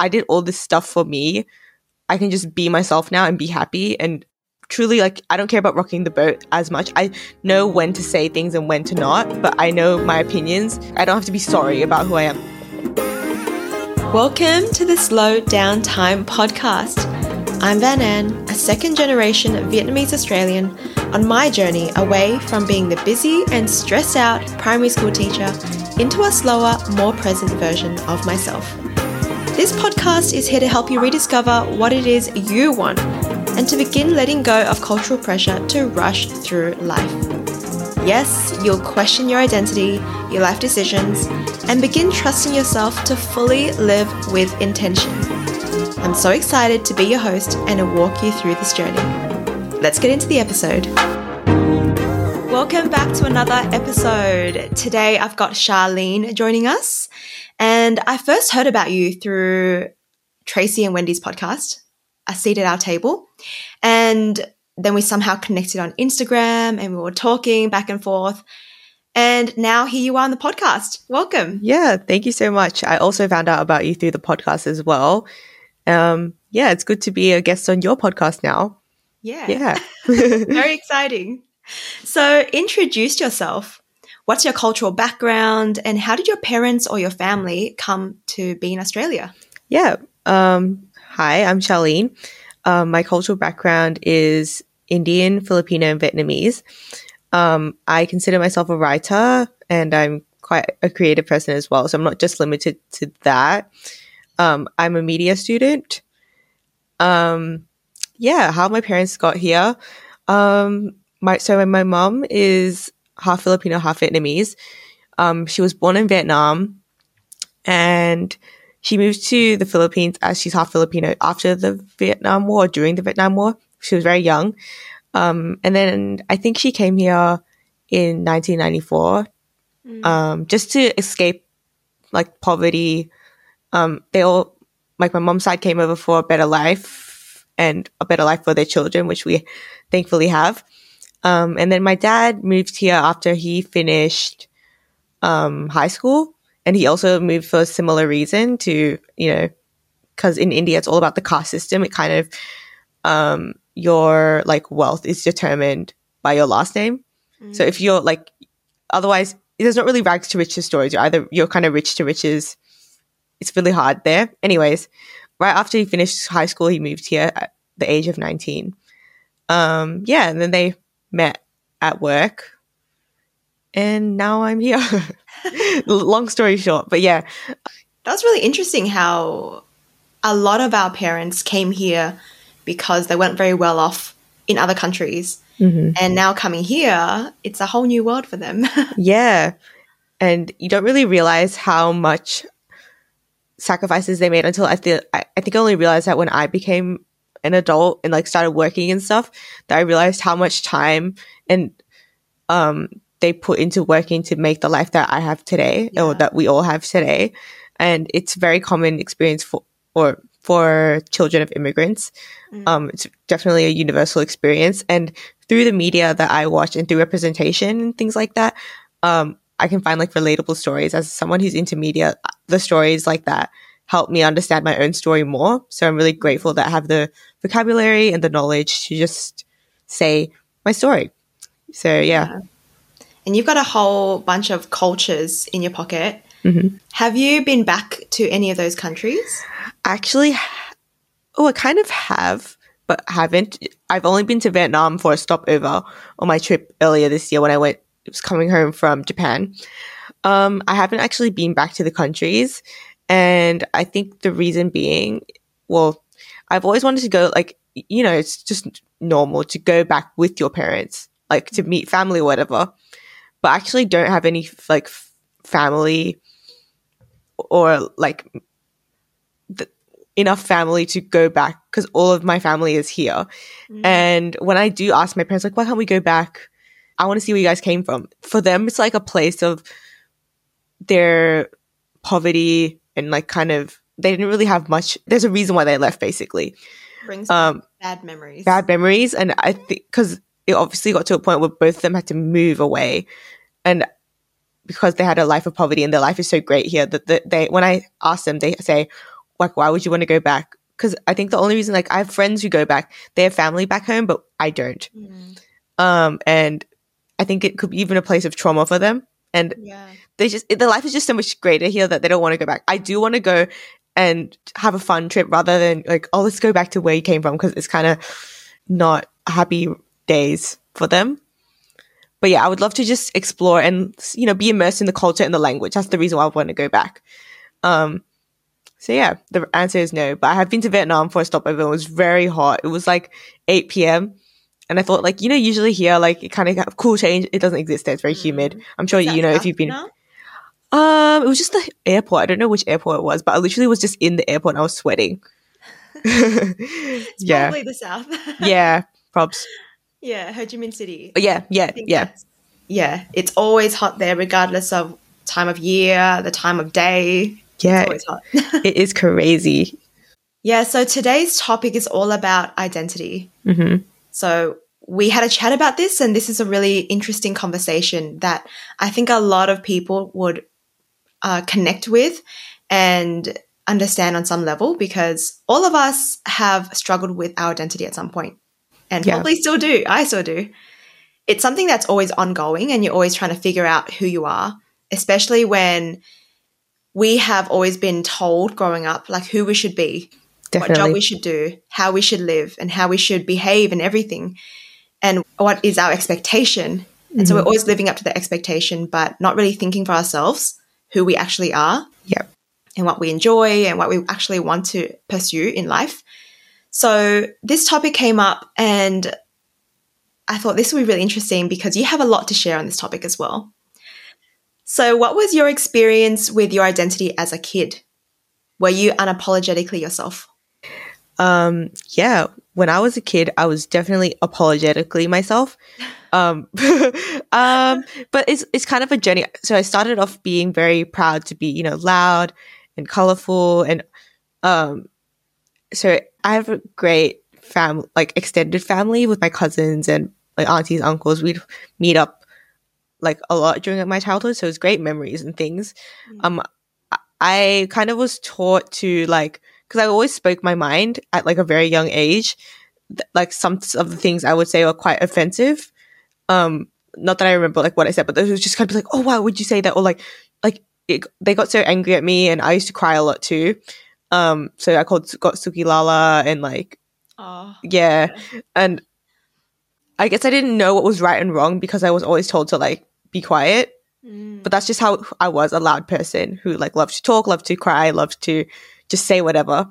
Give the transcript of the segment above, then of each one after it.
I did all this stuff for me. I can just be myself now and be happy and truly like I don't care about rocking the boat as much. I know when to say things and when to not, but I know my opinions. I don't have to be sorry about who I am. Welcome to the Slow Down Time podcast. I'm Van An, a second generation Vietnamese Australian on my journey away from being the busy and stressed out primary school teacher into a slower, more present version of myself. This podcast is here to help you rediscover what it is you want and to begin letting go of cultural pressure to rush through life. Yes, you'll question your identity, your life decisions, and begin trusting yourself to fully live with intention. I'm so excited to be your host and to walk you through this journey. Let's get into the episode. Welcome back to another episode. Today I've got Charlene joining us, and I first heard about you through Tracy and Wendy's podcast, A Seat at Our Table. And then we somehow connected on Instagram and we were talking back and forth. And now here you are on the podcast. Welcome. Yeah, thank you so much. I also found out about you through the podcast as well. Um, yeah, it's good to be a guest on your podcast now. Yeah. Yeah. Very exciting. So, introduce yourself. What's your cultural background and how did your parents or your family come to be in Australia? Yeah. Um, hi, I'm Charlene. Um, my cultural background is Indian, Filipino, and Vietnamese. Um, I consider myself a writer and I'm quite a creative person as well. So I'm not just limited to that. Um, I'm a media student. Um, yeah, how my parents got here. Um, my so my mom is half Filipino, half Vietnamese. Um, she was born in Vietnam, and she moved to the Philippines as she's half Filipino after the Vietnam War, during the Vietnam War. She was very young. Um, and then I think she came here in 1994 mm. um, just to escape like poverty. Um, they all, like my mom's side came over for a better life and a better life for their children, which we thankfully have. Um, and then my dad moved here after he finished um, high school and he also moved for a similar reason to, you know, because in India, it's all about the caste system. It kind of, um, your like wealth is determined by your last name. Mm. So if you're like, otherwise, there's not really rags to riches stories. You're either, you're kind of rich to riches. It's really hard there. Anyways, right after he finished high school, he moved here at the age of 19. Um, yeah. And then they met at work and now I'm here. Long story short, but yeah. That's really interesting how a lot of our parents came here because they weren't very well off in other countries. Mm-hmm. And now coming here, it's a whole new world for them. yeah. And you don't really realize how much sacrifices they made until I I, I think I only realized that when I became an adult and like started working and stuff that I realized how much time and um they put into working to make the life that I have today yeah. or that we all have today. And it's very common experience for, or for children of immigrants. Mm. Um, it's definitely a universal experience. And through the media that I watch and through representation and things like that, um, I can find like relatable stories as someone who's into media. The stories like that help me understand my own story more. So I'm really grateful that I have the vocabulary and the knowledge to just say my story. So yeah. yeah and you've got a whole bunch of cultures in your pocket. Mm-hmm. Have you been back to any of those countries? Actually, oh, I kind of have, but haven't. I've only been to Vietnam for a stopover on my trip earlier this year when I went, was coming home from Japan. Um, I haven't actually been back to the countries. And I think the reason being, well, I've always wanted to go, like, you know, it's just normal to go back with your parents, like to meet family or whatever but I actually don't have any like family or like th- enough family to go back because all of my family is here. Mm. And when I do ask my parents, like, why can't we go back? I want to see where you guys came from. For them, it's like a place of their poverty and like kind of they didn't really have much. There's a reason why they left, basically. Brings um, bad memories. Bad memories, and I think because it obviously got to a point where both of them had to move away. And because they had a life of poverty and their life is so great here that they, when I ask them, they say, like why would you want to go back? Because I think the only reason like I have friends who go back, they have family back home, but I don't. Mm. Um, and I think it could be even a place of trauma for them. And Yeah. They just their life is just so much greater here that they don't want to go back. I do want to go and have a fun trip rather than like oh let's go back to where you came from because it's kind of not happy days for them. But yeah, I would love to just explore and you know be immersed in the culture and the language. That's the reason why I want to go back. Um, so yeah, the answer is no. But I have been to Vietnam for a stopover. It was very hot. It was like 8 p.m. And I thought, like, you know, usually here, like, it kind of cool change. It doesn't exist there. It's very humid. I'm sure you know if you've been. Um, it was just the airport. I don't know which airport it was, but I literally was just in the airport and I was sweating. It's yeah, probably the south. yeah, props. yeah, Ho Chi Minh City. Yeah, yeah, yeah, yeah. It's always hot there, regardless of time of year, the time of day. yeah. It's always hot. it is crazy. yeah. So today's topic is all about identity. hmm So we had a chat about this, and this is a really interesting conversation that I think a lot of people would uh, connect with and understand on some level because all of us have struggled with our identity at some point and Yeah. probably still do. I still do. It's something that's always ongoing, and you're always trying to figure out who you are, especially when we have always been told growing up like who we should be what job we should do, how we should live, and how we should behave and everything, and what is our expectation. And so we're always living up to the expectation, but not really thinking for ourselves who we actually are Yep. and what we enjoy and what we actually want to pursue in life. So this topic came up, and I thought this would be really interesting because you have a lot to share on this topic as well. So, what was your experience with your identity as a kid? Were you unapologetically yourself? Um, yeah, when I was a kid, I was definitely apologetically myself. Um, um, but it's it's kind of a journey. So I started off being very proud to be, you know, loud and colorful, and um, so I have a great family, like extended family with my cousins and like aunties, uncles. We'd meet up like a lot during my childhood, so it's great memories and things. Um, I- I kind of was taught to like because I always spoke my mind at like a very young age. Like some of the things I would say were quite offensive. Um, not that I remember like what I said, but it was just kind of like, oh wow, would you say that? Or like, like it, they got so angry at me, and I used to cry a lot too. Um, so I called got Suki Lala, and like Oh, yeah, and I guess I didn't know what was right and wrong because I was always told to like be quiet Mm. but that's just how I was a loud person who like loved to talk, loved to cry, loved to just say whatever.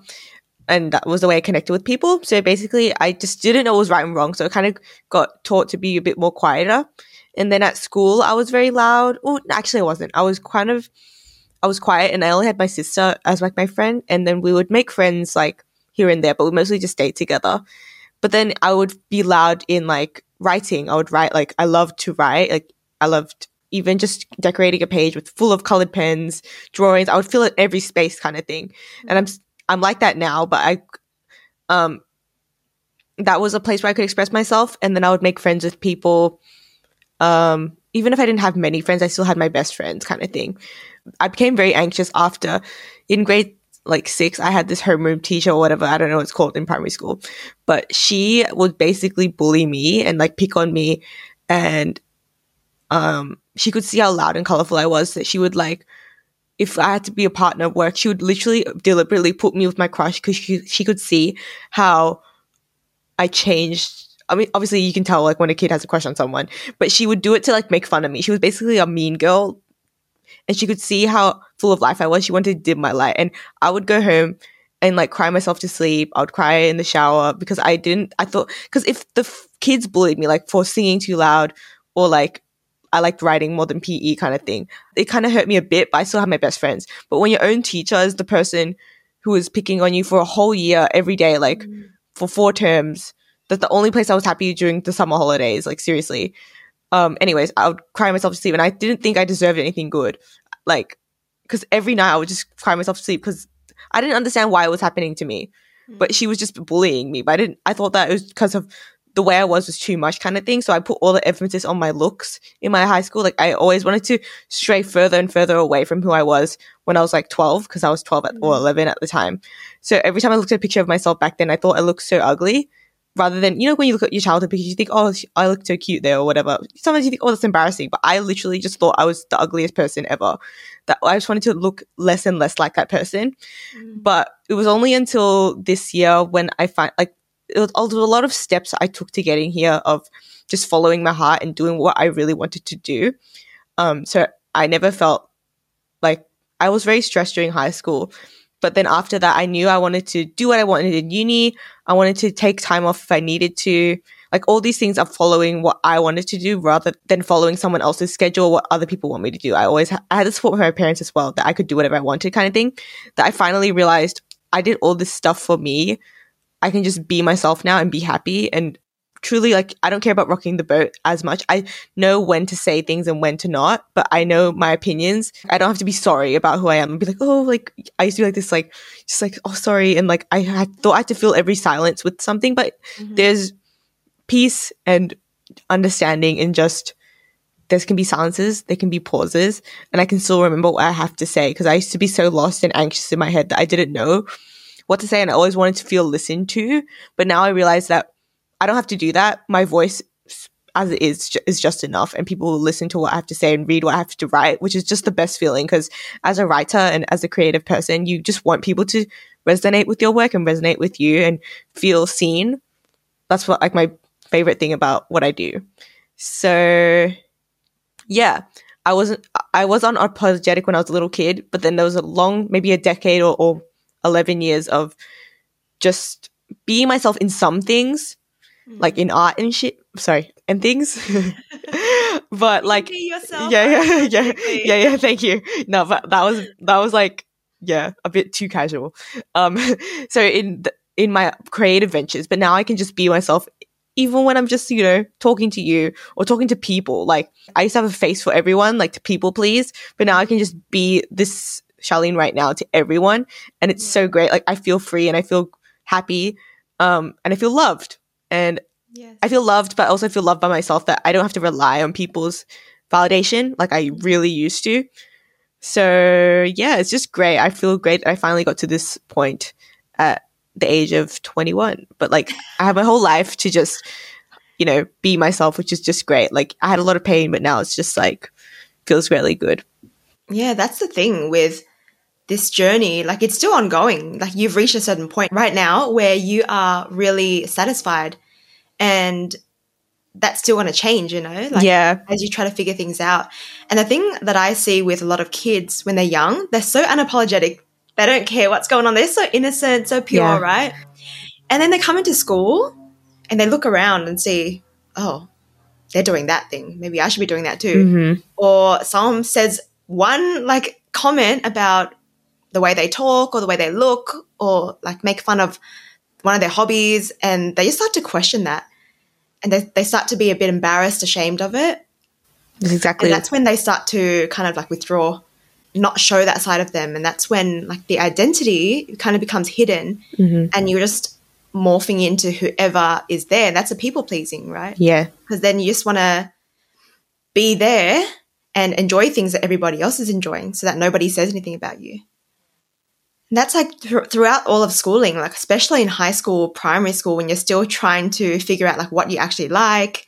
And that was the way I connected with people. So basically, I just didn't know what was right and wrong. So I kind of got taught to be a bit more quieter. And then at school, I was very loud. Well, actually, I wasn't. I was kind of, I was quiet and I only had my sister as like my friend. And then we would make friends like here and there, but we mostly just stayed together. But then I would be loud in like writing. I would write, like, I loved to write. Like, I loved even just decorating a page with full of colored pens, drawings. I would fill it every space kind of thing. And I'm I'm like that now, but I um that was a place where I could express myself and then I would make friends with people um even if I didn't have many friends, I still had my best friends kind of thing. I became very anxious after in grade like 6 I had this homeroom teacher or whatever, I don't know what it's called in primary school, but she would basically bully me and like pick on me and um she could see how loud and colorful I was that she would like if I had to be a partner at work, she would literally deliberately put me with my crush because she, she could see how I changed. I mean, obviously you can tell like when a kid has a crush on someone, but she would do it to like make fun of me. She was basically a mean girl and she could see how full of life I was. She wanted to dim my light and I would go home and like cry myself to sleep. I would cry in the shower because I didn't, I thought, because if the f- kids bullied me like for singing too loud or like I liked writing more than PE kind of thing. It kind of hurt me a bit, but I still have my best friends. But when your own teacher is the person who is picking on you for a whole year every day, like for four terms, that's the only place I was happy during the summer holidays. Like seriously. Um. Anyways, I would cry myself to sleep, and I didn't think I deserved anything good. Like, because every night I would just cry myself to sleep because I didn't understand why it was happening to me. But she was just bullying me. But I didn't. I thought that it was because of the way I was was too much kind of thing. So I put all the emphasis on my looks in my high school. Like I always wanted to stray further and further away from who I was when I was like 12 because I was 12 at, or 11 at the time. So every time I looked at a picture of myself back then, I thought I looked so ugly rather than, you know, when you look at your childhood pictures, you think, oh, I look so cute there or whatever. Sometimes you think, oh, that's embarrassing. But I literally just thought I was the ugliest person ever. That I just wanted to look less and less like that person. Mm. But it was only until this year when I find, like, was, a lot of steps I took to getting here of just following my heart and doing what I really wanted to do. Um, so I never felt like I was very stressed during high school but then after that, I knew I wanted to do what I wanted in uni. I wanted to take time off if I needed to. Like all these things are following what I wanted to do rather than following someone else's schedule, what other people want me to do. I always, ha- I had the support from my parents as well that I could do whatever I wanted kind of thing. That I finally realized I did all this stuff for me. I can just be myself now and be happy and truly like I don't care about rocking the boat as much. I know when to say things and when to not, but I know my opinions. I don't have to be sorry about who I am and be like, oh, like I used to be like this, like just like oh sorry, and like I had thought I had to fill every silence with something, but mm-hmm. there's peace and understanding and just there can be silences, there can be pauses, and I can still remember what I have to say because I used to be so lost and anxious in my head that I didn't know what to say and I always wanted to feel listened to. But now I realize that I don't have to do that. My voice as it is is just enough and people will listen to what I have to say and read what I have to write, which is just the best feeling because as a writer and as a creative person, you just want people to resonate with your work and resonate with you and feel seen. That's what like my favorite thing about what I do. So yeah, I wasn't I was unapologetic when I was a little kid, but then there was a long maybe a decade or, or 11 years of just being myself in some things like in art and shit. Sorry, and things. but like, yeah, yeah, yeah, yeah, yeah. Thank you. No, but that was that was like, yeah, a bit too casual. Um, so in the, in my creative ventures, but now I can just be myself. Even when I'm just, you know, talking to you or talking to people, like I used to have a face for everyone, like to people please, but now I can just be this Charlene right now to everyone. And it's so great. Like I feel free and I feel happy. Um, and I feel loved and yes. I feel loved, but also feel loved by myself that I don't have to rely on people's validation like I really used to. So yeah, it's just great. I feel great that I finally got to this point at the age of 21. But like I have my whole life to just, you know, be myself, which is just great. Like I had a lot of pain, but now it's just like feels really good. Yeah, that's the thing with this journey, like it's still ongoing. Like you've reached a certain point right now where you are really satisfied and that's still going to change, you know? Like yeah. as you try to figure things out. And the thing that I see with a lot of kids when they're young, they're so unapologetic. They don't care what's going on. They're so innocent, so pure, yeah. right? And then they come into school and they look around and see, oh, they're doing that thing. Maybe I should be doing that too. Mm-hmm. Or someone says one like comment about the way they talk or the way they look or like make fun of one of their hobbies and they just start to question that. And they, they start to be a bit embarrassed ashamed of it. That's exactly and that's when they start to kind of like withdraw not show that side of them. And that's when like the identity kind of becomes hidden mm-hmm. and you're just morphing into whoever is there. That's a people pleasing right? Yeah. Because then you just want to be there and enjoy things that everybody else is enjoying so that nobody says anything about you and that's like th- throughout all of schooling, like especially in high school, primary school, when you're still trying to figure out like what you actually like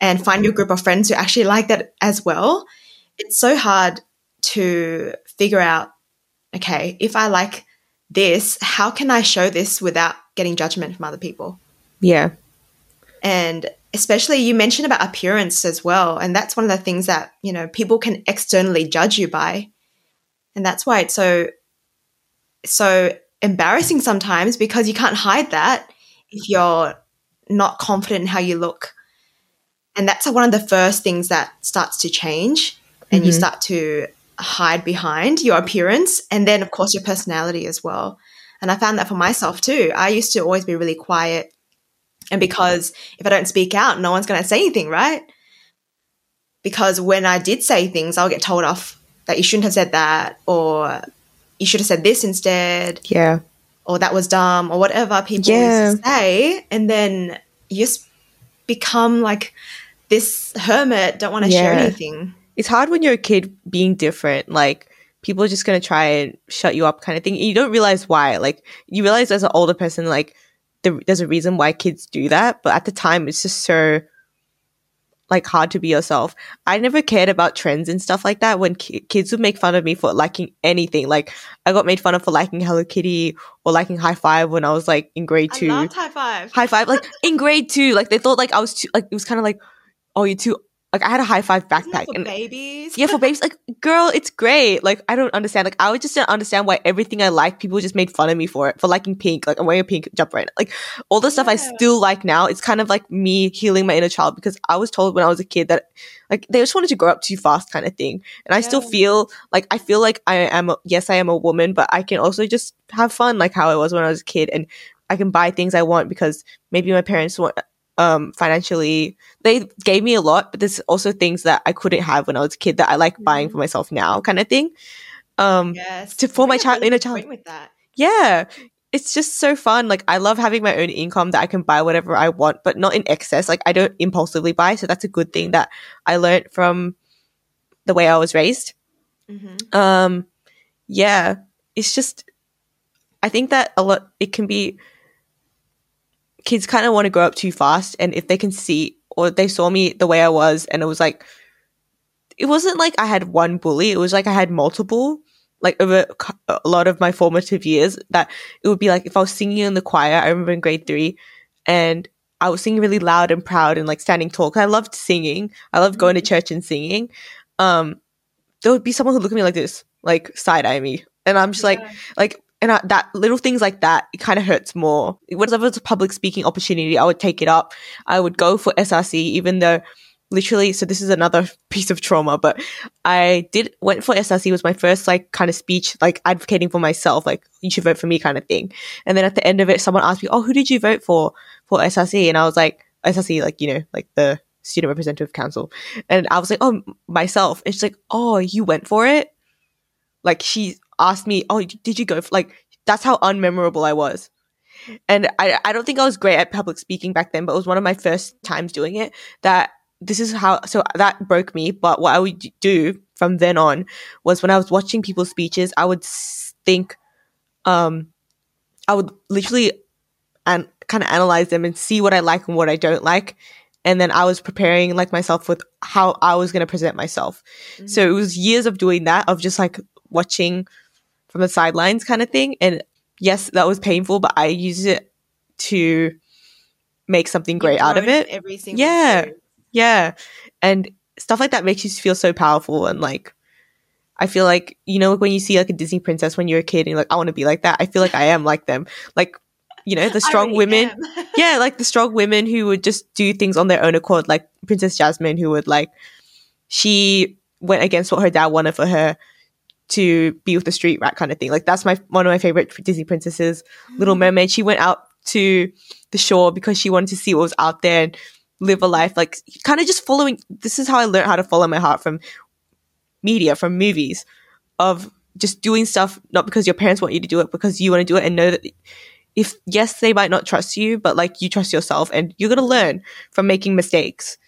and find your group of friends who actually like that as well. It's so hard to figure out, okay, if I like this, how can I show this without getting judgment from other people? Yeah. And especially you mentioned about appearance as well. And that's one of the things that, you know, people can externally judge you by. And that's why it's so so embarrassing sometimes because you can't hide that if you're not confident in how you look. And that's one of the first things that starts to change and mm-hmm. you start to hide behind your appearance and then of course your personality as well. And I found that for myself too. I used to always be really quiet and because if I don't speak out, no one's going to say anything, right? Because when I did say things, I'll get told off that you shouldn't have said that or you should have said this instead. Yeah. Or that was dumb or whatever people yeah. used to say. And then you just become like this hermit, don't want to share anything. it's hard when you're a kid being different. Like people are just gonna try and shut you up, kind of thing. You don't realize why. Like you realize as an older person, like there's a reason why kids do that, but at the time, it's just so like hard to be yourself. I never cared about trends and stuff like that. When ki- kids would make fun of me for liking anything, like I got made fun of for liking Hello Kitty or liking Hi-5 when I was like in grade I two loved Hi-5. high five like in grade two like they thought like i was too like it was kind of like oh you're too like i had a Hi-5 backpack for and babies. yeah for babies. Like girl it's great. Like i don't understand. Like i would just don't understand why everything i like people just made fun of me for it for liking pink. Like i'm wearing a pink jump right now. like all the stuff i still like now it's kind of like me healing my inner child because i was told when i was a kid that like they just wanted to grow up too fast kind of thing. And i still feel like i feel like i am a, yes i am a woman but i can also just have fun like how i was when i was a kid and i can buy things i want because maybe my parents want um financially they gave me a lot but there's also things that i couldn't have when i was a kid that i like buying Mhm. for myself now kind of thing um yes. to- for my child- inner child. with that. yeah it's just so fun like i love having my own income that i can buy whatever i want but not in excess like i don't impulsively buy so that's a good thing that i learned from the way i was raised Mhm. um yeah it's just i think that a lot it can be kids kind of want to grow up too fast and if they can see or they saw me the way i was and it was like it wasn't like i had one bully it was like i had multiple like over a lot of my formative years that it would be like if i was singing in the choir i remember in grade three and i was singing really loud and proud and like standing tall 'cause i loved singing i loved going to church and singing um there would be someone who look at me like this, like side eye me, and I'm just like, like, and I, that little things like that, it kind of hurts more. Whenever it's a public speaking opportunity, I would take it up. I would go for SRC, even though literally. So this is another piece of trauma, but I did went for SRC. Was my first like kind of speech, like advocating for myself, like you should vote for me, kind of thing. And then at the end of it, someone asked me, "Oh, who did you vote for for SRC?" And I was like, "SRC, like you know, like the." Student Representative Council, and I was like, "Oh, myself." And she's like, "Oh, you went for it." Like she asked me, "Oh, did you go?" For, like that's how unmemorable I was. And I, I don't think I was great at public speaking back then, but it was one of my first times doing it. That this is how, so that broke me. But what I would do from then on was when I was watching people's speeches, I would think, um, I would literally and kind of analyze them and see what I like and what I don't like. And then I was preparing like myself with how I was going to present myself. So it was years of doing that, of just like watching from the sidelines kind of thing. And yes, that was painful, but I used it to make something great out of it. Every single Yeah. year. Yeah. And stuff like that makes you feel so powerful. And like, I feel like, you know, when you see like a Disney princess when you're a kid and you're like, I want to be like that. I feel like I am like them. Like, you know, the strong really women yeah, like the strong women who would just do things on their own accord, like Princess Jasmine, who would like she went against what her dad wanted for her to be with the street rat kind of thing. Like that's my one of my favorite Disney princesses, Little Mermaid. She went out to the shore because she wanted to see what was out there and live a life like kind of just following. This is how I learned how to follow my heart from media, from movies, of just doing stuff not because your parents want you to do it, because you want to do it and know that if yes they might not trust you but like you trust yourself and you're going to learn from making mistakes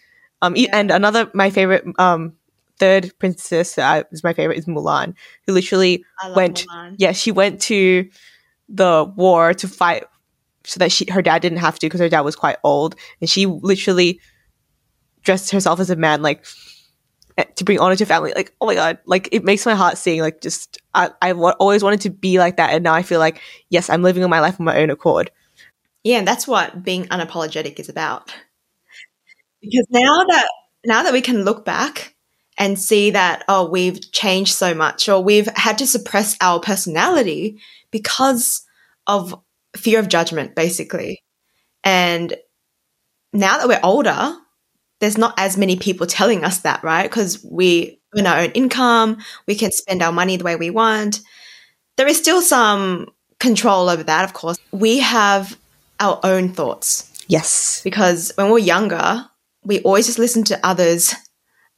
um Yeah. and another my favorite um third princess that is my favorite is Mulan who literally went- Mulan. yeah she went to the war to fight so that she her dad didn't have to because her dad was quite old and she literally dressed herself as a man like eh, to bring honor to family like oh my god like it makes my heart sing like just i i always wanted to be like that and now i feel like yes i'm living my life on my own accord Yeah, and that's what being unapologetic is about. Because now that now that we can look back and see that oh we've changed so much or we've had to suppress our personality because of fear of judgment basically. And now that we're older, there's not as many people telling us that, right? Because we earn our own income, we can spend our money the way we want. There is still some control over that, of course. We have our own thoughts yes because when we we're younger, we always just listen to others'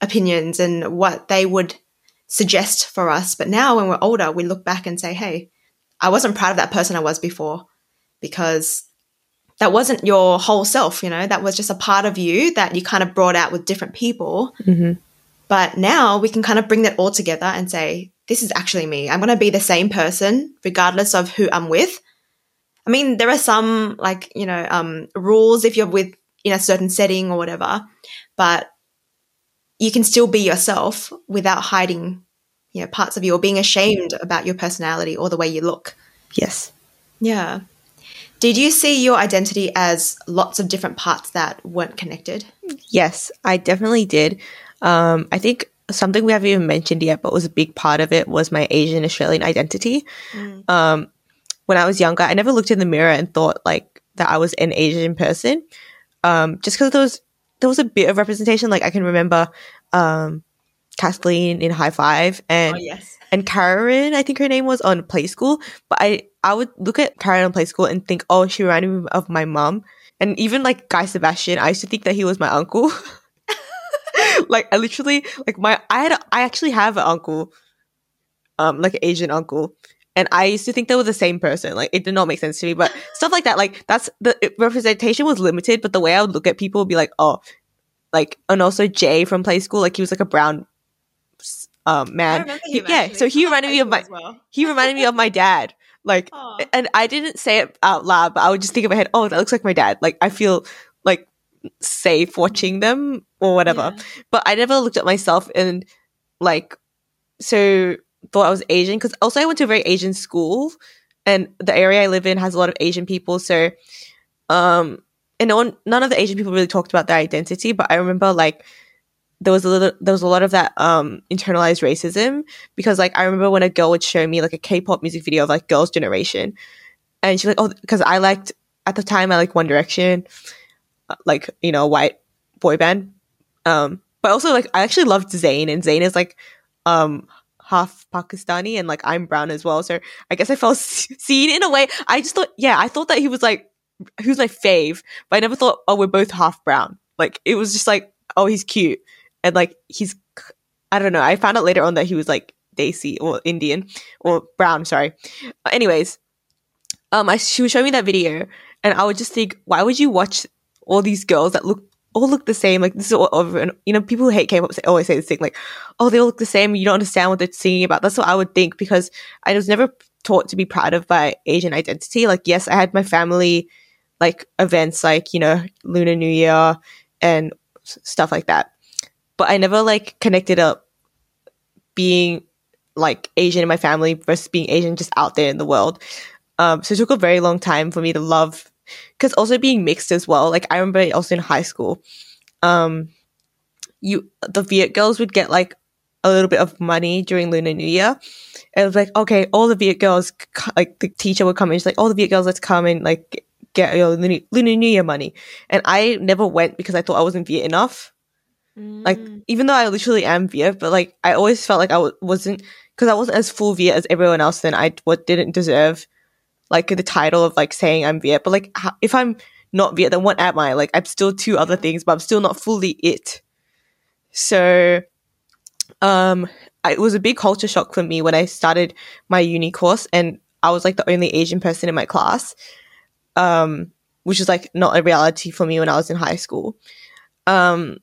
opinions and what they would suggest for us. But now, when we're older, we look back and say, hey, I wasn't proud of that person I was before because that wasn't your whole self, you know, that was just a part of you that you kind of brought out with different people. Mhm. But now we can kind of bring that all together and say, this is actually me. I'm going to be the same person regardless of who I'm with. I mean, there are some like, you know, um, rules if you're with in a certain setting or whatever, but you can still be yourself without hiding, you know, parts of you or being ashamed about your personality or the way you look. Yes. Yeah. Did you see your identity as lots of different parts that weren't connected? Yes, I definitely did. Um, I think something we haven't even mentioned yet, but was a big part of it was my Asian Australian identity. Um, when I was younger, I never looked in the mirror and thought like that I was an Asian person. Um, just because there was there was a bit of representation. Like I can remember um, Kathleen in Hi-5 and yes. and Karen, I think her name was on Play School. But I I would look at Karen on Play School and think, oh, she reminded me of my mom. And even like Guy Sebastian, I used to think that he was my uncle. like I literally like my I had a, I actually have an uncle, um, like an Asian uncle. And I used to think they were the same person. Like it did not make sense to me, but stuff like that. Like that's the representation was limited, but the way I would look at people would be like, oh, like and also Jay from Play School, like he was like a brown, um, man. He- yeah, so he reminded me of my he reminded me of my dad. Like, Aw. and I didn't say it out loud, but I would just think in my head, oh, that looks like my dad. Like, I feel like safe watching them or whatever. But I never looked at myself and like, so thought I was Asian because also I went to a very Asian school, and the area I live in has a lot of Asian people. So, um, and no one, none of the Asian people really talked about their identity. But I remember like there was a little there was a lot of that um internalized racism because like I remember when a girl would show me like a K-pop music video of like Girls' Generation, and she's like, oh, because I liked at the time I like One Direction, uh, like you know white boy band, um, but also like I actually loved Zayn, and Zayn is like um half Pakistani and like I'm brown as well, so I guess I felt seen in a way. I just thought, yeah, I thought that he was like he was my fave, but I never thought, oh, we're both half brown. Like it was just like, oh, he's cute and like he's I don't know. I found out later on that he was like Desi or Indian or brown. Sorry. But anyways, um, I she was showing me that video, and I would just think, why would you watch all these girls that look all look the same? Like this is all over, and you know, people who hate K-pop always say this thing, like, oh, they all look the same. You don't understand what they're singing about. That's what I would think because I was never taught to be proud of my Asian identity. Like, yes, I had my family like events, like you know, Lunar New Year and stuff like that but I never like connected up being like Asian in my family versus being Asian just out there in the world. Um, so it took a very long time for me to love, because also being mixed as well. Like I remember also in high school, um, you the Viet girls would get like a little bit of money during Lunar New Year. And it was like, okay, all the Viet girls, like the teacher would come in, she's like, all the Viet girls, let's come and like get your Lunar, Lunar New Year money. And I never went because I thought I wasn't Viet enough like even though I literally am Viet, but like I always felt like I w- wasn't because I wasn't as full Viet as everyone else. Then I what didn't deserve like the title of like saying I'm Viet. But like if I'm not Viet, then what am I? Like I'm still two other things, but I'm still not fully it. So, um, it was a big culture shock for me when I started my uni course, and I was like the only Asian person in my class, um, which is like not a reality for me when I was in high school. Um,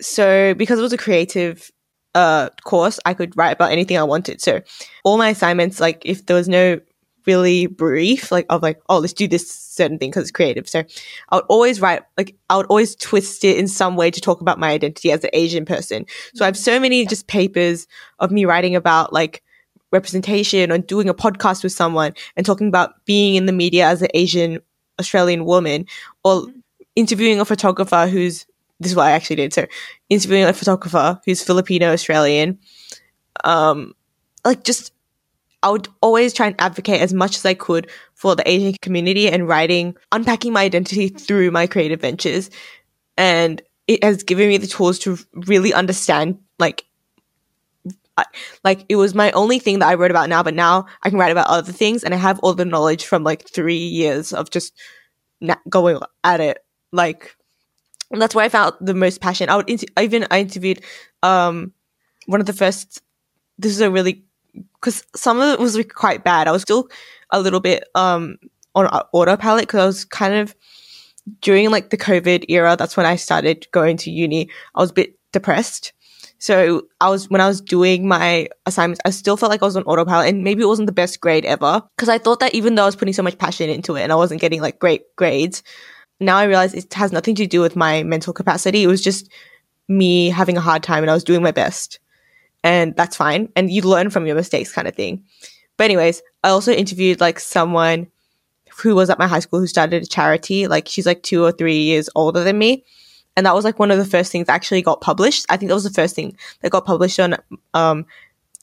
so because it was a creative uh course i could write about anything i wanted so all my assignments like if there was no really brief like of like oh let's do this certain thing because it's creative so i would always write like i would always twist it in some way to talk about my identity as an asian person so i have so many just papers of me writing about like representation or doing a podcast with someone and talking about being in the media as an asian australian woman or interviewing a photographer who's this is what I actually did. So interviewing a photographer who's Filipino Australian. Um, like just I would always try and advocate as much as I could for the Asian community and writing, unpacking my identity through my creative ventures. And it has given me the tools to really understand like I- like it was my only thing that I wrote about now, but now I can write about other things and I have all the knowledge from like three years of just na- going at it. Like that's where I found the most passion. I would inter- even I interviewed um one of the first. This is a really because some of it was quite bad. I was still a little bit um on autopilot because I was kind of during like the COVID era. That's when I started going to uni. I was a bit depressed. So I was when I was doing my assignments, I still felt like I was on autopilot, and maybe it wasn't the best grade ever because I thought that even though I was putting so much passion into it and I wasn't getting like great grades, now I realize it has nothing to do with my mental capacity. It was just me having a hard time, and I was doing my best, and that's fine. And you learn from your mistakes, kind of thing. But anyways, I also interviewed like someone who was at my high school who started a charity. Like she's like two or three years older than me. And that was like one of the first things that actually got published. I think that was the first thing that got published on um,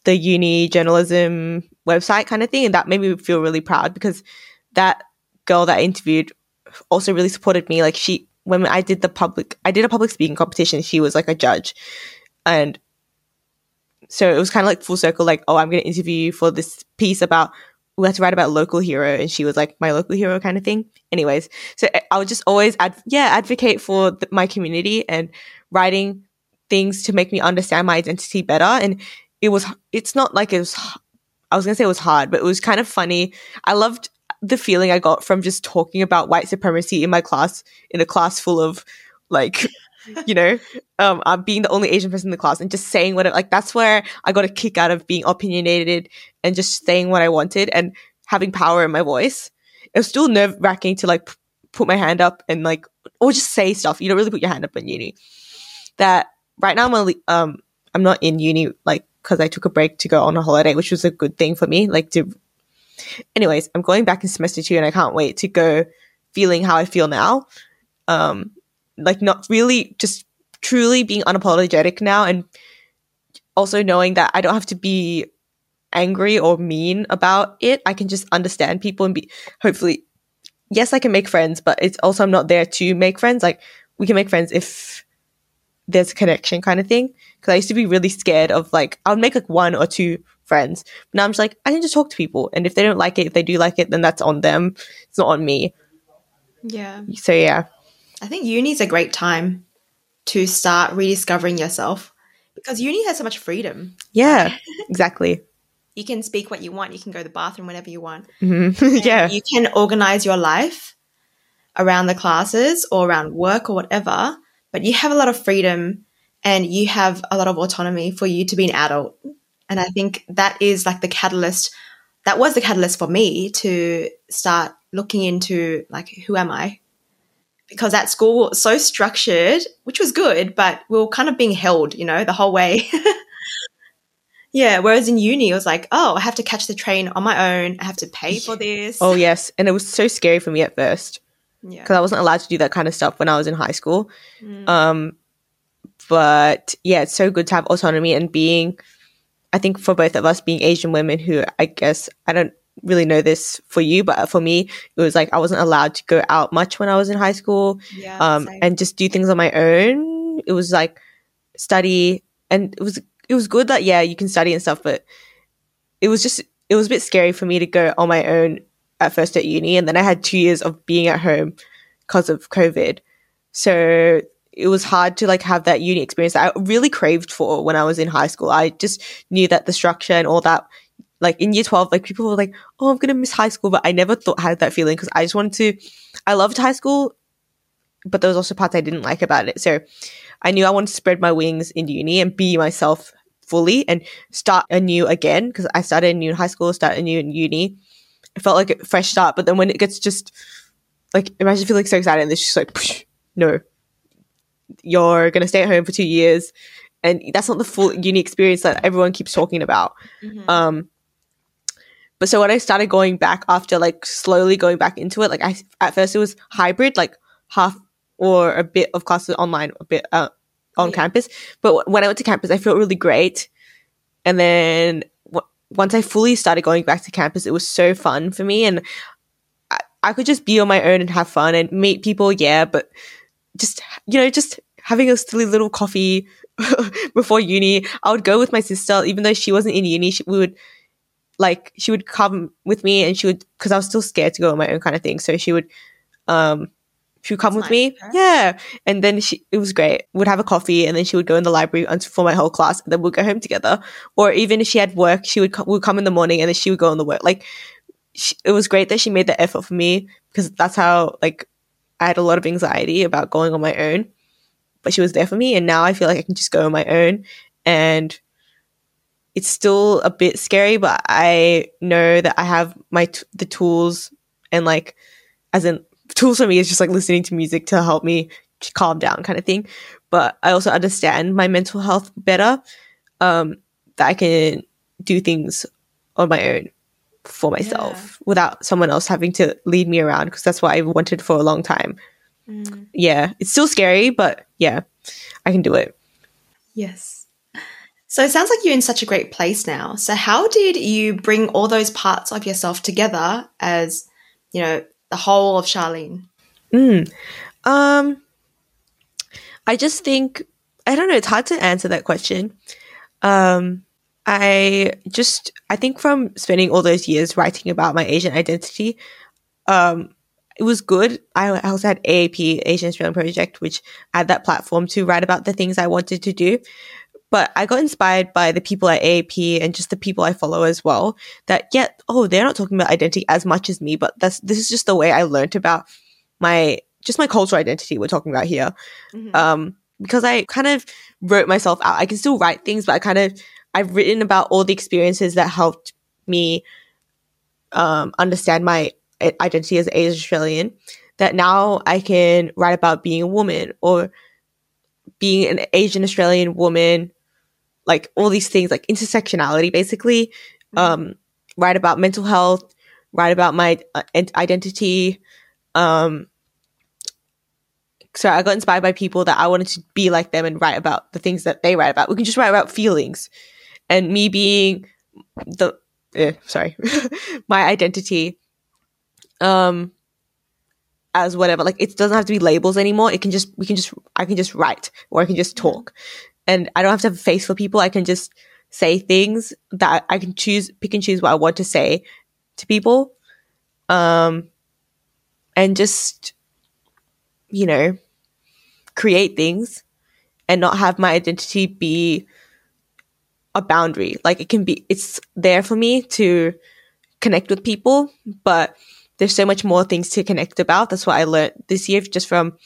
the uni journalism website kind of thing. And that made me feel really proud because that girl that I interviewed also really supported me. Like she, when I did the public, I did a public speaking competition, she was like a judge. And so it was kind of like full circle, like, oh, I'm going to interview you for this piece about we had to write about local hero and she was like my local hero kind of thing. Anyways so eh, i would just always ad- yeah advocate for my community and writing things to make me understand my identity better. And it was it's not like it was i was gonna say it was hard but it was kind of funny. I loved the feeling i got from just talking about white supremacy in my class in a class full of like you know, um, I'm being the only Asian person in the class and just saying what like that's where I got a kick out of being opinionated and just saying what I wanted and having power in my voice. It was still nerve wracking to like p- put my hand up and like or just say stuff. You don't really put your hand up in uni. That right now I'm only um I'm not in uni like because I took a break to go on a holiday, which was a good thing for me. Like to, anyways, I'm going back in semester two and I can't wait to go feeling how I feel now. Um, like not really just truly being unapologetic now and also knowing that I don't have to be angry or mean about it. I can just understand people and be hopefully yes, I can make friends, but it's also I'm not there to make friends. Like we can make friends if there's a connection kind of thing. Cause I used to be really scared of like I would make like one or two friends. But now I'm just like I can just talk to people and if they don't like it, if they do like it, then that's on them. It's not on me. Yeah. So yeah. I think uni is a great time to start rediscovering yourself because uni has so much freedom. Yeah, exactly. You can speak what you want. You can go to the bathroom whenever you want. Mm-hmm. yeah. You can organize your life around the classes or around work or whatever, but you have a lot of freedom and you have a lot of autonomy for you to be an adult. And I think that is like the catalyst. That was the catalyst for me to start looking into like, who am I? Because at school was so structured, which was good, but we were kind of being held, you know, the whole way. yeah. Whereas in uni, it was like, oh, I have to catch the train on my own. I have to pay for this. Oh, yes. And it was so scary for me at first yeah. because I wasn't allowed to do that kind of stuff when I was in high school. Mm. Um, but yeah, it's so good to have autonomy and being, I think for both of us being Asian women who I guess I don't really know this for you, but for me, it was like I wasn't allowed to go out much when I was in high school, yeah, um, and just do things on my own. It was like study, and it was it was good that yeah, you can study and stuff, but it was just it was a bit scary for me to go on my own at first at uni, and then I had two years of being at home because of COVID, so it was hard to like have that uni experience that I really craved for when I was in high school. I just knew that the structure and all that like in year 12 like people were like oh i'm gonna miss high school but i never thought had that feeling because i just wanted to i loved high school but there was also parts i didn't like about it. So i knew i wanted to spread my wings in uni and be myself fully and start anew again because i started a new high school start a new in uni. It felt like a fresh start but then when it gets just like imagine feeling so excited and it's just like psh, no. You're gonna stay at home for two years and that's not the full uni experience that everyone keeps talking about. Mhm. um but so when I started going back after like slowly going back into it, like I at first it was hybrid, like half or a bit of classes online, a bit uh, on Yeah. campus. But w- when I went to campus, I felt really great. And then w- once I fully started going back to campus, it was so fun for me, and I, I could just be on my own and have fun and meet people. Yeah, but just you know, just having a silly little coffee before uni. I would go with my sister, even though she wasn't in uni. She, we would like she would come with me and she would because I was still scared to go on my own kind of thing. So she would um she would come That's with nice me. Yeah. And then she it was great. We'd have a coffee and then she would go in the library for my whole class and then we'd go home together. Or even if she had work, she would co- would come in the morning and then she would go on the work. Like she, it was great that she made the effort for me because that's how like I had a lot of anxiety about going on my own, but she was there for me, and now I feel like I can just go on my own, and it's still a bit scary, but I know that I have my t- the tools and like as in tools for me is just like listening to music to help me calm down kind of thing. But I also understand my mental health better. Um, that I can do things on my own for myself yeah. without someone else having to lead me around because that's what I wanted for a long time. Mm. Yeah, it's still scary, but yeah, I can do it. Yes. So it sounds like you're in such a great place now. So how did you bring all those parts of yourself together as, you know, the whole of Charlene? Mm. Um I just think I don't know, it's hard to answer that question. Um I just I think from spending all those years writing about my Asian identity, um, it was good. I also had AAP Asian Australian Project, which had that platform to write about the things I wanted to do. But I got inspired by the people at AAP and just the people I follow as well. That yeah, oh, they're not talking about identity as much as me, but that's this is just the way I learned about my just my cultural identity. We're talking about here, mm-hmm. um, because I kind of wrote myself out. I can still write things, but I kind of I've written about all the experiences that helped me um, understand my identity as Asian Australian. That now I can write about being a woman or being an Asian Australian woman, like all these things, like intersectionality, basically. Mm-hmm. Um, write about mental health, write about my uh, identity. Um, so I got inspired by people that I wanted to be like them and write about the things that they write about. We can just write about feelings and me being the eh, sorry my identity um as whatever like it doesn't have to be labels anymore it can just we can just i can just write or i can just talk and i don't have to have a face for people i can just say things that i can choose pick and choose what i want to say to people um and just you know create things and not have my identity be a boundary. Like it can be, it's there for me to connect with people, but there's so much more things to connect about. That's what I learned this year just from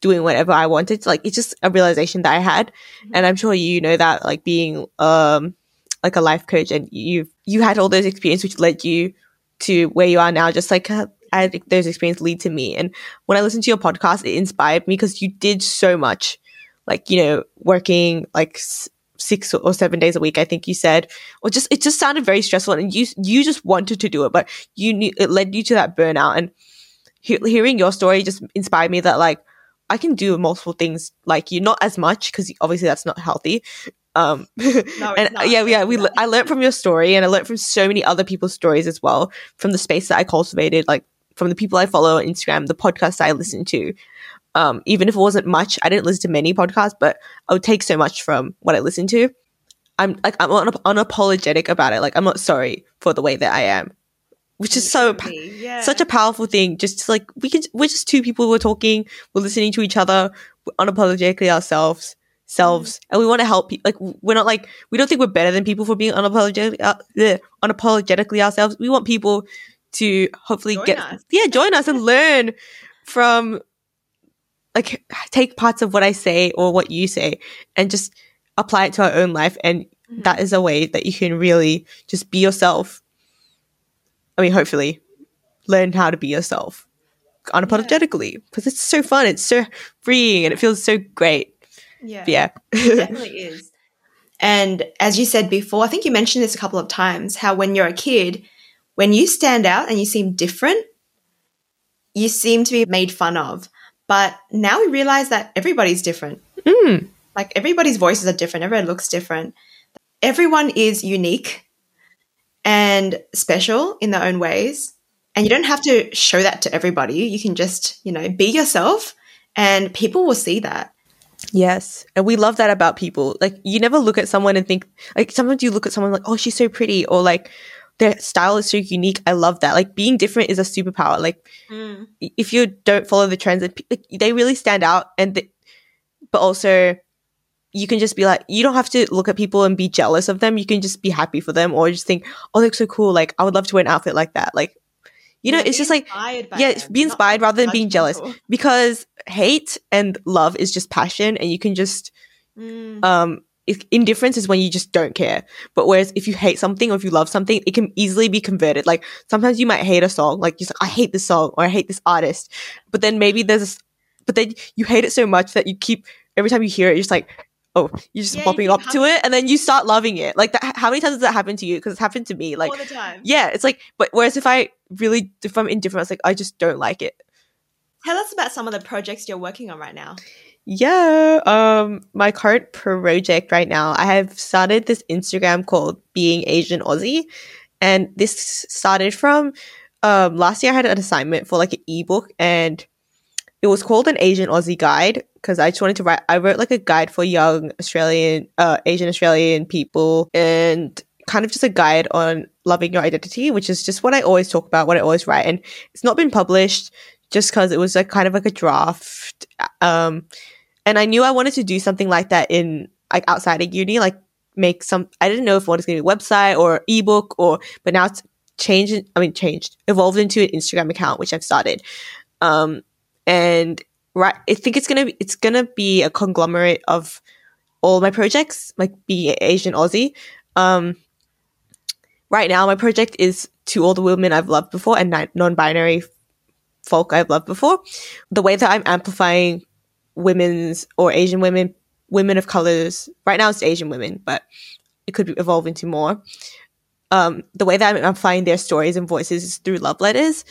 doing whatever I wanted. Like it's just a realization that I had. Mm-hmm. And I'm sure you know that like being, um, like a life coach and you've you had all those experiences which led you to where you are now, just like uh, I had those experiences lead to me. And when I listened to your podcast, it inspired me because you did so much, like, you know, working like six or seven days a week, I think you said, or just, it just sounded very stressful and you, you just wanted to do it, but you knew it led you to that burnout. And he- hearing your story just inspired me that like, I can do multiple things like you, not as much because obviously that's not healthy. Um, no, and not. yeah, yeah, we, I learned from your story and I learned from so many other people's stories as well from the space that I cultivated, like from the people I follow on Instagram, the podcasts I listen to. Um, even if it wasn't much, I didn't listen to many podcasts, but I would take so much from what I listened to. I'm like I'm un- unapologetic about it. Like I'm not sorry for the way that I am, which is so yeah. such a powerful thing. Just like we can, we're just two people who are talking, we're listening to each other, we're unapologetically ourselves selves, mm. and we want to help. people. like we're not like we don't think we're better than people for being unapologetic, uh, unapologetically ourselves. We want people to hopefully join get us. yeah join us and learn from like take parts of what I say or what you say and just apply it to our own life. And mm-hmm. that is a way that you can really just be yourself. I mean, hopefully learn how to be yourself unapologetically because it's so fun. It's so freeing and it feels so great. Yeah. yeah. it definitely is. And as you said before, I think you mentioned this a couple of times how when you're a kid, when you stand out and you seem different, you seem to be made fun of. But now we realize that everybody's different. Mm. Like everybody's voices are different, everyone looks different. Everyone is unique and special in their own ways. And you don't have to show that to everybody. You can just, you know, be yourself and people will see that. Yes. And we love that about people. Like you never look at someone and think like sometimes you look at someone like, oh, she's so pretty or like their style is so unique. I love that. Like being different is a superpower. Like mm. if you don't follow the trends, like, they really stand out. And they, but also you can just be like, you don't have to look at people and be jealous of them. You can just be happy for them or just think, oh, they look so cool. Like I would love to wear an outfit like that. Like you know, Yeah, it's just like yeah, them, be inspired like, rather than being jealous judgmental. because hate and love is just passion and you can just Mm, um if indifference is when you just don't care but whereas if you hate something or if you love something it can easily be converted like sometimes you might hate a song like you're like i hate this song or i hate this artist but then maybe there's this but then you hate it so much that you keep every time you hear it you're just like oh you're just Yeah, you bopping up to it and then you start loving it like that how many times does that happen to you because it's happened to me like all the time. yeah it's like but whereas if i really if i'm indifferent it's like i just don't like it Tell us about some of the projects you're working on right now. Yeah, um my current project right now, I have started this Instagram called Being Asian Aussie and this started from um last year I had an assignment for like an ebook and it was called an Asian Aussie guide because I just wanted to write I wrote like a guide for young Australian uh Asian Australian people and kind of just a guide on loving your identity, which is just what I always talk about, what I always write. And it's not been published just because it was like kind of like a draft um and i knew i wanted to do something like that in like outside of uni like make some i didn't know if what was going to be a website or ebook or but now it's changed i mean changed evolved into an instagram account which i've started. Um and right i think it's gonna be it's gonna be a conglomerate of all my projects like be asian aussie um right now my project is to all the women i've loved before and non-binary folk I've loved before. The way that I'm amplifying women's or Asian women, women of colors. Right now it's Asian women, but it could evolve into more. Um, the way that I'm amplifying their stories and voices is through love letters.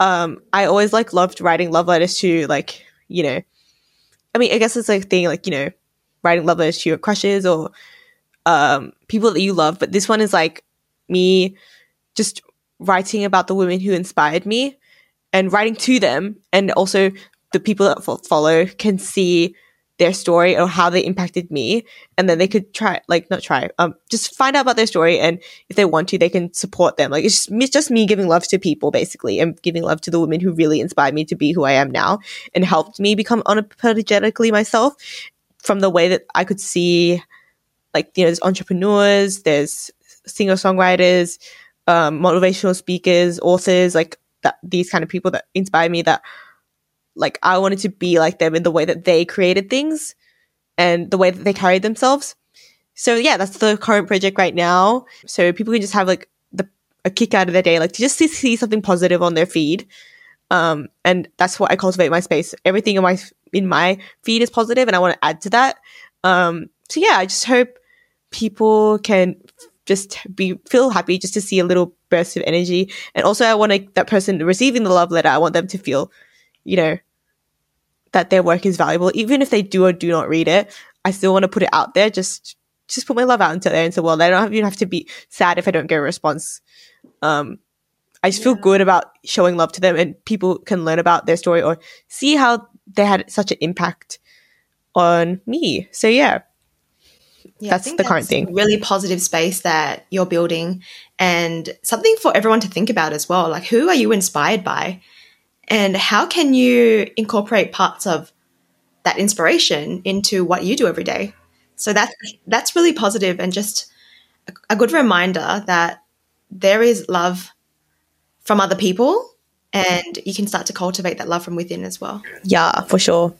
Um, I always like loved writing love letters to like you know, I mean I guess it's like thing like you know, writing love letters to your crushes or um, people that you love. But this one is like me just writing about the women who inspired me and writing to them and also the people that fo- follow can see their story or how they impacted me. And then they could try like not try um just find out about their story. And if they want to they can support them. Like it's just, it's just me giving love to people basically and giving love to the women who really inspired me to be who I am now and helped me become unapologetically myself from the way that I could see like you know there's entrepreneurs there's singer songwriters um, motivational speakers authors like that these kind of people that inspire me that like I wanted to be like them in the way that they created things and the way that they carried themselves. So yeah, that's the current project right now. So people can just have like the a kick out of their day, like to just see, see something positive on their feed. Um, and that's what I cultivate my space. Everything in my in my feed is positive, and I want to add to that. Um, so yeah, I just hope people can just be feel happy just to see a little burst of energy and also i want to, that person receiving the love letter i want them to feel you know that their work is valuable even if they do or do not read it i still want to put it out there just just put my love out into there into the world i don't have, even have to be sad if i don't get a response. Um i just feel good about showing love to them and people can learn about their story or see how they had such an impact on me. So yeah. Yeah, That's the current that's thing. Really positive space that you're building, and something for everyone to think about as well. Like, who are you inspired by, and how can you incorporate parts of that inspiration into what you do every day? So that's that's really positive, and just a, a good reminder that there is love from other people, and you can start to cultivate that love from within as well. yeah for sure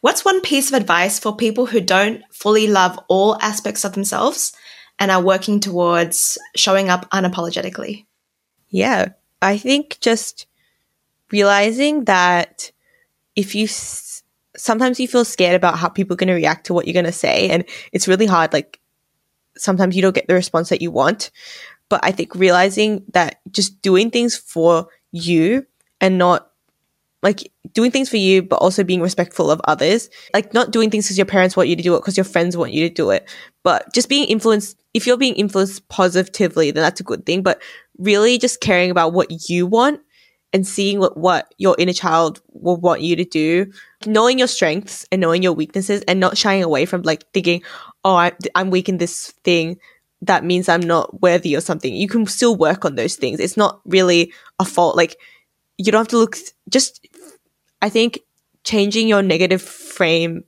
What's one piece of advice for people who don't fully love all aspects of themselves and are working towards showing up unapologetically? Yeah, I think just realizing that if you s- sometimes you feel scared about how people are going to react to what you're going to say, and it's really hard. Like sometimes you don't get the response that you want, but I think realizing that just doing things for you and not like doing things for you, but also being respectful of others. Like not doing things because your parents want you to do it, because your friends want you to do it, but just being influenced. If you're being influenced positively, then that's a good thing. But really, just caring about what you want and seeing what what your inner child will want you to do, knowing your strengths and knowing your weaknesses, and not shying away from like thinking, "Oh, I, I'm weak in this thing." That means I'm not worthy or something. You can still work on those things. It's not really a fault. Like you don't have to look just i think changing your negative frame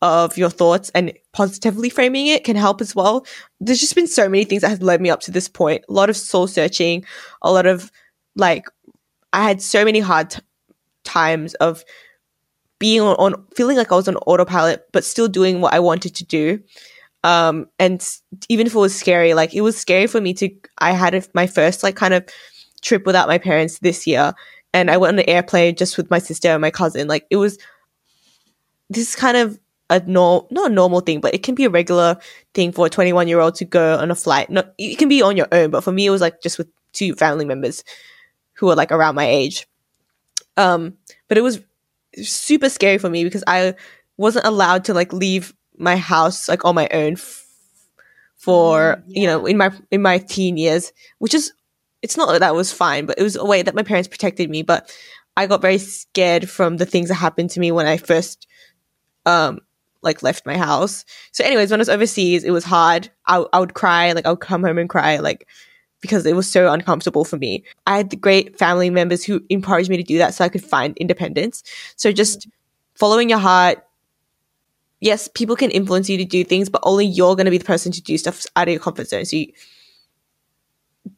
of your thoughts and positively framing it can help as well there's just been so many things that have led me up to this point a lot of soul searching a lot of like I had so many hard t- times of being on, on feeling like I was on autopilot, but still doing what I wanted to do. Um, and even if it was scary, like it was scary for me to. I had a, my first like kind of trip without my parents this year, and I went on an airplane just with my sister and my cousin. Like it was this kind of a no not a normal thing, but it can be a regular thing for a 21 year old to go on a flight. Not it can be on your own, but for me it was like just with two family members who were like around my age. Um, but it was super scary for me because I wasn't allowed to like leave my house like on my own f- for Mm, you know in my in my teen years, which is it's not that that was fine, but it was a way that my parents protected me. But I got very scared from the things that happened to me when I first um like left my house. So anyways, when I was overseas, it was hard. I, I would cry, like I would come home and cry, like because it was so uncomfortable for me. I had the great family members who encouraged me to do that so I could find independence. So just following your heart. Yes, people can influence you to do things, but only you're going to be the person to do stuff out of your comfort zone. So you,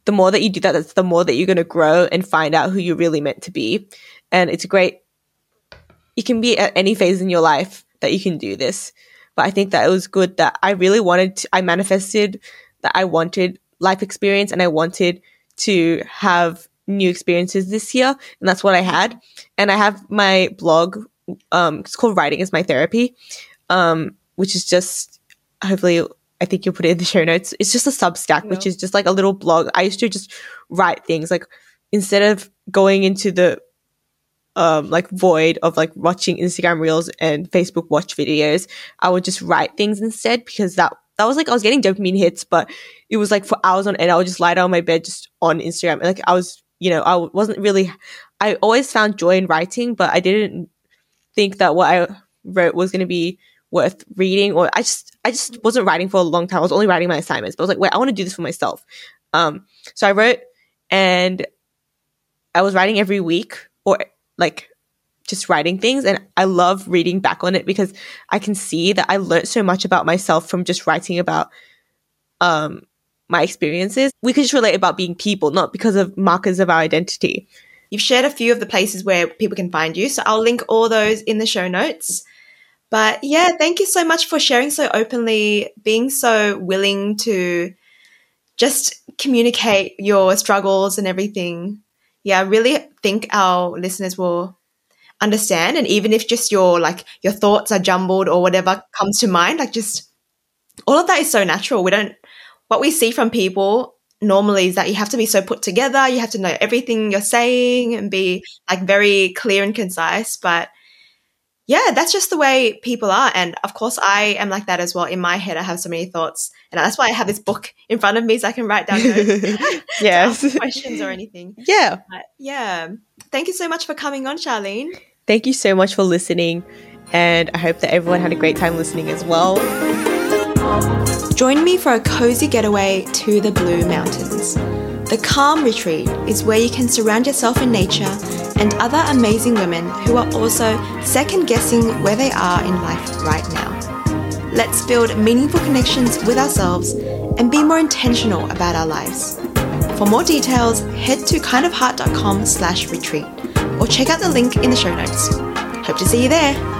the more that you do that, that's the more that you're going to grow and find out who you're really meant to be. And it's a great, you can be at any phase in your life that you can do this. But I think that it was good that I really wanted to, I manifested that I wanted life experience and I wanted to have new experiences this year. And that's what I had. And I have my blog, um, it's called Writing is My Therapy, um, which is just hopefully I think you'll put it in the show notes. It's just a Substack, which is just like a little blog. I used to just write things like instead of going into the um like void of like watching Instagram reels and Facebook watch videos, I would just write things instead because that that was like I was getting dopamine hits, but it was like for hours on end. I would just lie down on my bed just on Instagram. And like I was, you know, I wasn't really. I always found joy in writing, but I didn't think that what I wrote was going to be worth reading. Or I just, I just wasn't writing for a long time. I was only writing my assignments, but I was like, wait, I want to do this for myself. Um, so I wrote, and I was writing every week, or like just writing things and I love reading back on it because I can see that I learned so much about myself from just writing about um my experiences. We could just relate about being people, not because of markers of our identity. You've shared a few of the places where people can find you, so I'll link all those in the show notes. But yeah, thank you so much for sharing so openly, being so willing to just communicate your struggles and everything. Yeah, I really think our listeners will understand and even if just your like your thoughts are jumbled or whatever comes to mind, like just all of that is so natural. We don't what we see from people normally is that you have to be so put together, you have to know everything you're saying and be like very clear and concise. But yeah, that's just the way people are. And of course, I am like that as well. In my head, I have so many thoughts. And that's why I have this book in front of me so I can write down notes. yes. questions or anything. Yeah. But yeah. Thank you so much for coming on, Charlene. Thank you so much for listening. And I hope that everyone had a great time listening as well. Join me for a cozy getaway to the Blue Mountains. The Calm Retreat is where you can surround yourself in nature and other amazing women who are also second guessing where they are in life right now. Let's build meaningful connections with ourselves and be more intentional about our lives. For more details, head to kindofheart.com slash retreat or check out the link in the show notes. Hope to see you there.